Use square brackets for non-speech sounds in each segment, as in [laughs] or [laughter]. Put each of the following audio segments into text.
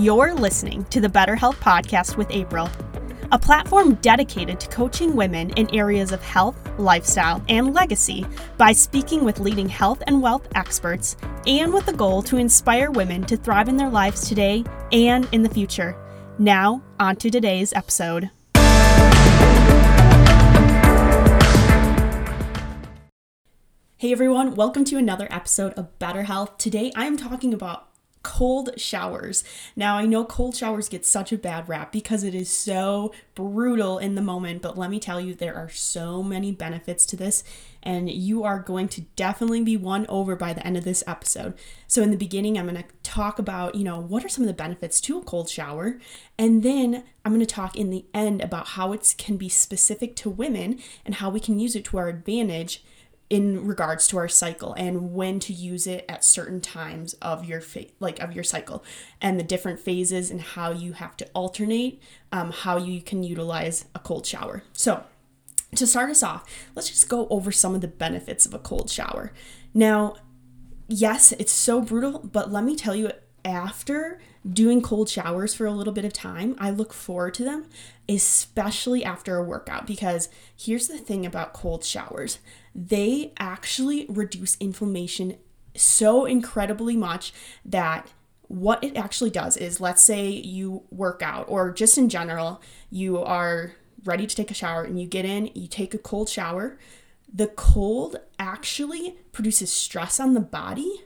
You're listening to the Better Health Podcast with April, a platform dedicated to coaching women in areas of health, lifestyle, and legacy by speaking with leading health and wealth experts and with the goal to inspire women to thrive in their lives today and in the future. Now, on to today's episode. Hey everyone, welcome to another episode of Better Health. Today I am talking about cold showers. Now, I know cold showers get such a bad rap because it is so brutal in the moment, but let me tell you, there are so many benefits to this, and you are going to definitely be won over by the end of this episode. So, in the beginning, I'm going to talk about, you know, what are some of the benefits to a cold shower, and then I'm going to talk in the end about how it can be specific to women and how we can use it to our advantage in regards to our cycle and when to use it at certain times of your fa- like of your cycle and the different phases and how you have to alternate um, how you can utilize a cold shower. So to start us off let's just go over some of the benefits of a cold shower. Now yes it's so brutal but let me tell you after doing cold showers for a little bit of time, I look forward to them, especially after a workout. Because here's the thing about cold showers they actually reduce inflammation so incredibly much that what it actually does is let's say you work out or just in general, you are ready to take a shower and you get in, you take a cold shower. The cold actually produces stress on the body,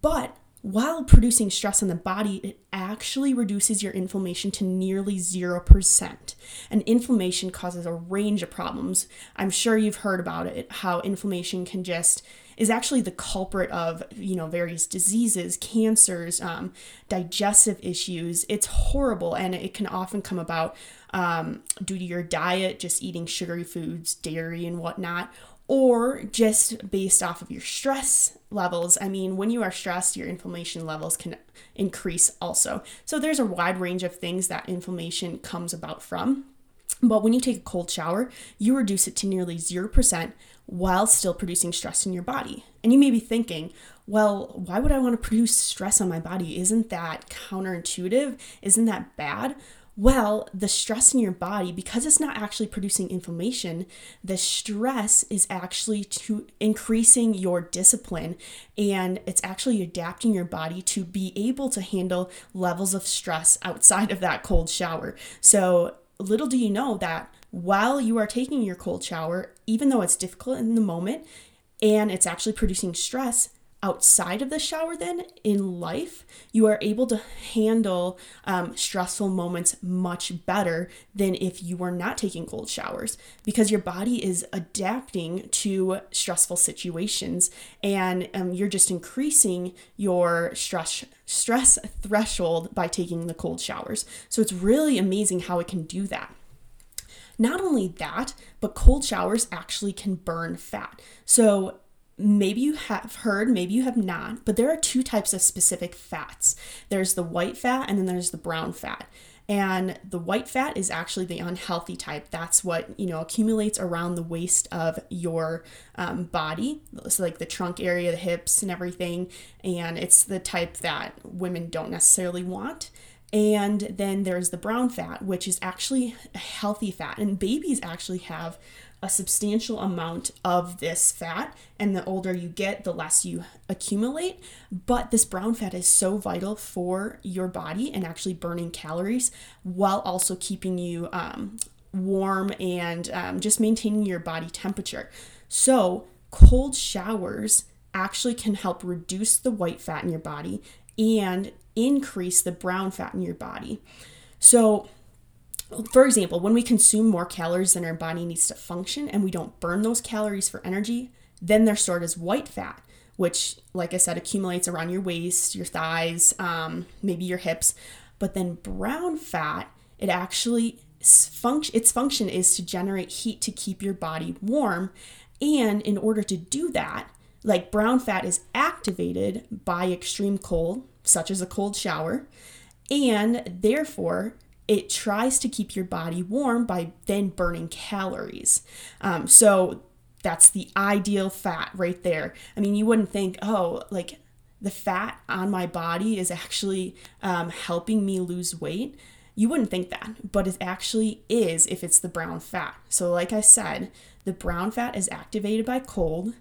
but while producing stress on the body, it actually reduces your inflammation to nearly 0%. And inflammation causes a range of problems. I'm sure you've heard about it, how inflammation can just is actually the culprit of you know various diseases cancers um, digestive issues it's horrible and it can often come about um, due to your diet just eating sugary foods dairy and whatnot or just based off of your stress levels. I mean, when you are stressed, your inflammation levels can increase also. So there's a wide range of things that inflammation comes about from. But when you take a cold shower, you reduce it to nearly 0% while still producing stress in your body. And you may be thinking, well, why would I want to produce stress on my body? Isn't that counterintuitive? Isn't that bad? Well, the stress in your body, because it's not actually producing inflammation, the stress is actually to increasing your discipline and it's actually adapting your body to be able to handle levels of stress outside of that cold shower. So, little do you know that while you are taking your cold shower, even though it's difficult in the moment and it's actually producing stress, outside of the shower, then in life, you are able to handle um, stressful moments much better than if you were not taking cold showers because your body is adapting to stressful situations and um, you're just increasing your stress stress threshold by taking the cold showers. So it's really amazing how it can do that. Not only that, but cold showers actually can burn fat. So maybe you have heard, maybe you have not, but there are two types of specific fats there's the white fat and then there's the brown fat. And the white fat is actually the unhealthy type. That's what, you know, accumulates around the waist of your um, body. So, like the trunk area, the hips, and everything. And it's the type that women don't necessarily want. And then there's the brown fat, which is actually a healthy fat. And babies actually have a substantial amount of this fat, and the older you get, the less you accumulate. But this brown fat is so vital for your body and actually burning calories while also keeping you um, warm and um, just maintaining your body temperature. So, cold showers actually can help reduce the white fat in your body and increase the brown fat in your body. So, for example, when we consume more calories than our body needs to function and we don't burn those calories for energy, then they're stored as white fat, which, like I said, accumulates around your waist, your thighs, um, maybe your hips. But then brown fat, it actually function its function is to generate heat to keep your body warm. And in order to do that, like brown fat is activated by extreme cold, such as a cold shower, and therefore it tries to keep your body warm by then burning calories. Um, so that's the ideal fat right there. I mean, you wouldn't think, oh, like the fat on my body is actually um, helping me lose weight. You wouldn't think that, but it actually is if it's the brown fat. So, like I said, the brown fat is activated by cold,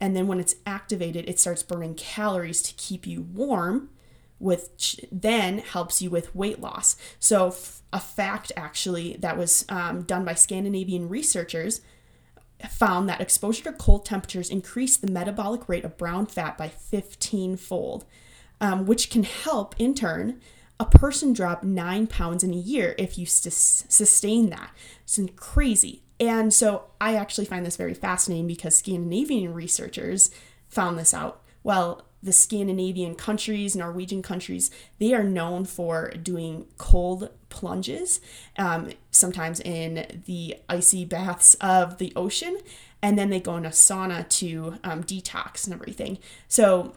and then when it's activated, it starts burning calories to keep you warm, which then helps you with weight loss. So, a fact actually that was um, done by Scandinavian researchers found that exposure to cold temperatures increased the metabolic rate of brown fat by 15 fold, um, which can help in turn a person drop nine pounds in a year if you sus- sustain that. It's crazy. And so I actually find this very fascinating because Scandinavian researchers found this out. Well, the Scandinavian countries, Norwegian countries, they are known for doing cold plunges, um, sometimes in the icy baths of the ocean, and then they go in a sauna to um, detox and everything. So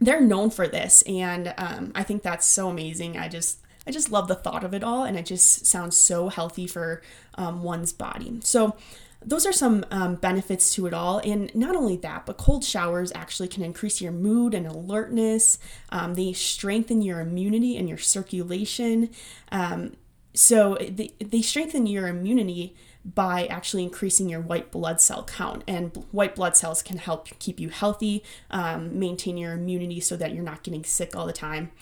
they're known for this, and um, I think that's so amazing. I just I just love the thought of it all, and it just sounds so healthy for um, one's body. So those are some um, benefits to it all. And not only that, but cold showers actually can increase your mood and alertness. Um, they strengthen your immunity and your circulation. Um, so they, they strengthen your immunity by actually increasing your white blood cell count. And white blood cells can help keep you healthy, um, maintain your immunity so that you're not getting sick all the time.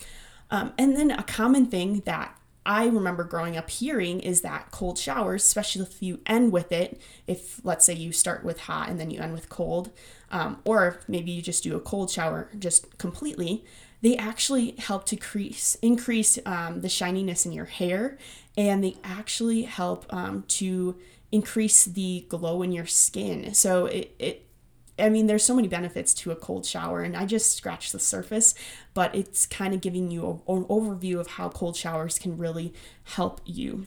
Um, and then a common thing that I remember growing up hearing is that cold showers, especially if you end with it, if let's say you start with hot and then you end with cold, um, or maybe you just do a cold shower just completely, they actually help to increase increase um, the shininess in your hair, and they actually help um, to increase the glow in your skin. So it, it I mean, there's so many benefits to a cold shower, and I just scratched the surface, but it's kind of giving you an overview of how cold showers can really help you.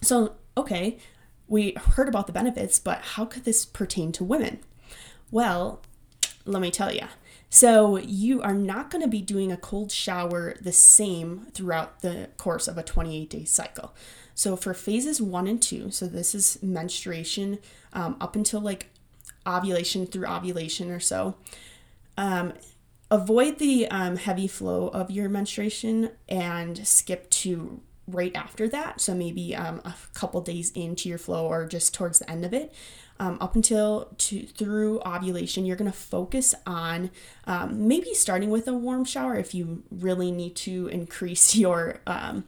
So, okay, we heard about the benefits, but how could this pertain to women? Well, let me tell you. So, you are not going to be doing a cold shower the same throughout the course of a 28 day cycle. So, for phases one and two, so this is menstruation um, up until like ovulation through ovulation or so. Um, avoid the um, heavy flow of your menstruation and skip to right after that. So maybe um, a couple days into your flow or just towards the end of it. Um, up until to through ovulation, you're going to focus on um, maybe starting with a warm shower if you really need to increase [laughs] your um,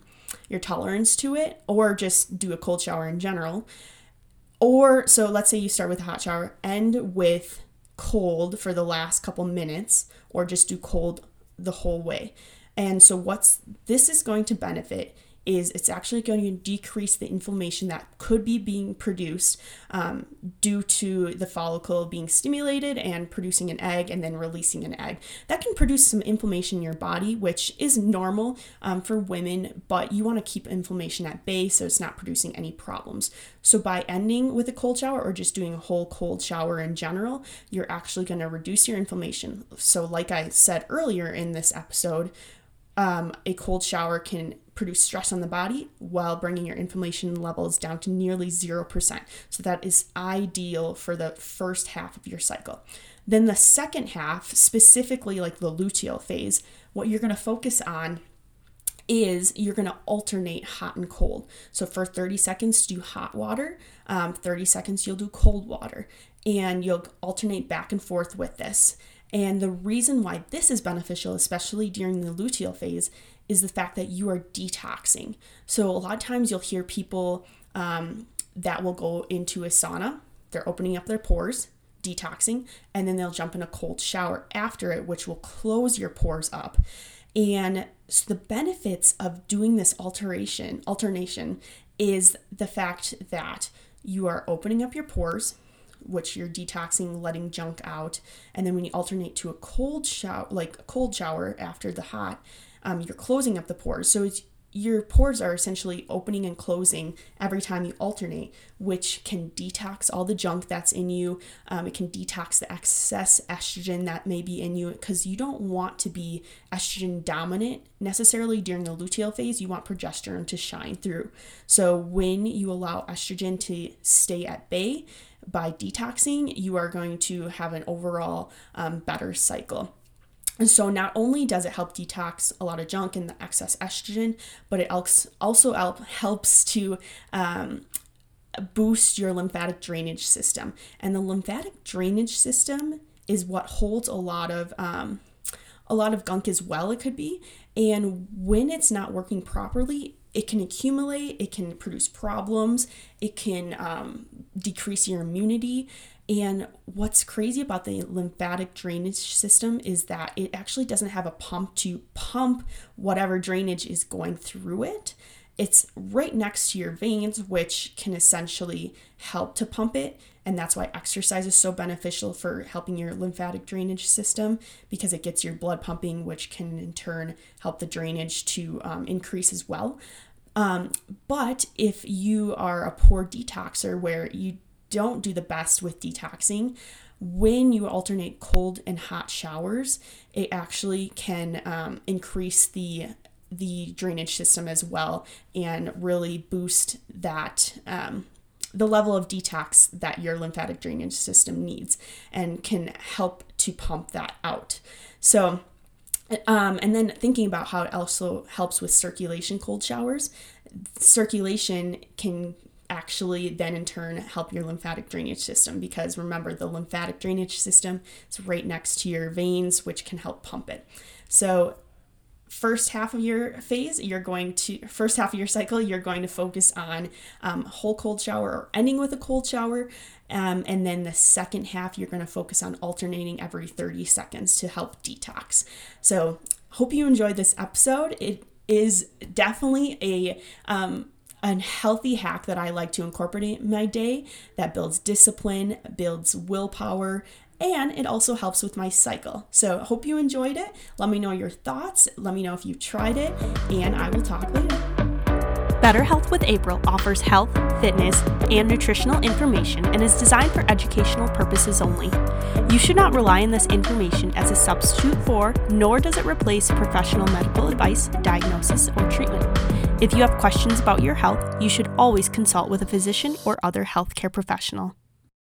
your tolerance to it, or just do a cold shower in general. Or, so let's say you start with a hot shower, end with cold for the last couple minutes, or just do cold the whole way. And so, what's this is going to benefit is it's actually going to decrease the inflammation that could be being produced um, due to the follicle being stimulated and producing an egg and then releasing an egg. That can produce some inflammation in your body, which is normal um, for women, but you want to keep inflammation at bay so it's not producing any problems. So, by ending with a cold shower or just doing a whole cold shower in general, you're actually going to reduce your inflammation. So, like I said earlier in this episode, um, a cold shower can produce stress on the body while bringing your inflammation levels down to nearly 0%. So that is ideal for the first half of your cycle. Then the second half, specifically like the luteal phase, what you're going to focus on is you're going to alternate hot and cold. So for 30 seconds, do hot water. Um, 30 seconds, you'll do cold water. And you'll alternate back and forth with this. And the reason why this is beneficial, especially during the luteal phase, is the fact that you are detoxing. So, a lot of times you'll hear people um, that will go into a sauna, they're opening up their pores, detoxing, and then they'll jump in a cold shower after it, which will close your pores up. And so the benefits of doing this alteration, alternation, is the fact that you are opening up your pores, which you're detoxing, letting junk out, and then when you alternate to a cold shower, like a cold shower after the hot, um, you're closing up the pores. So your pores are essentially opening and closing every time you alternate, which can detox all the junk that's in you. Um, it can detox the excess estrogen that may be in you because you don't want to be estrogen dominant necessarily during the luteal phase. You want progesterone to shine through. So when you allow estrogen to stay at bay by detoxing, you are going to have an overall um, better cycle. And so not only does it help detox a lot of junk and the excess estrogen, but it also helps to um, boost your lymphatic drainage system. And the lymphatic drainage system is what holds a lot of um, a lot of gunk as well. It could be, and when it's not working properly, it can accumulate. It can produce problems. It can um, decrease your immunity. And what's crazy about the lymphatic drainage system is that it actually doesn't have a pump to pump whatever drainage is going through it. It's right next to your veins, which can essentially help to pump it. And that's why exercise is so beneficial for helping your lymphatic drainage system because it gets your blood pumping, which can in turn help the drainage to um, increase as well. Um, but if you are a poor detoxer where you don't do the best with detoxing, when you alternate cold and hot showers, it actually can um, increase the the drainage system as well and really boost that um, the level of detox that your lymphatic drainage system needs and can help to pump that out. So, um, and then thinking about how it also helps with circulation cold showers, circulation can actually then in turn help your lymphatic drainage system because remember the lymphatic drainage system is right next to your veins which can help pump it. So first half of your phase you're going to first half of your cycle you're going to focus on um, whole cold shower or ending with a cold shower. Um, and then the second half you're going to focus on alternating every 30 seconds to help detox. So hope you enjoyed this episode. It is definitely a um, a healthy hack that I like to incorporate in my day that builds discipline, builds willpower, and it also helps with my cycle. So, hope you enjoyed it. Let me know your thoughts. Let me know if you tried it, and I will talk later. Better Health with April offers health, fitness, and nutritional information and is designed for educational purposes only. You should not rely on this information as a substitute for, nor does it replace professional medical advice, diagnosis, or treatment. If you have questions about your health, you should always consult with a physician or other healthcare professional.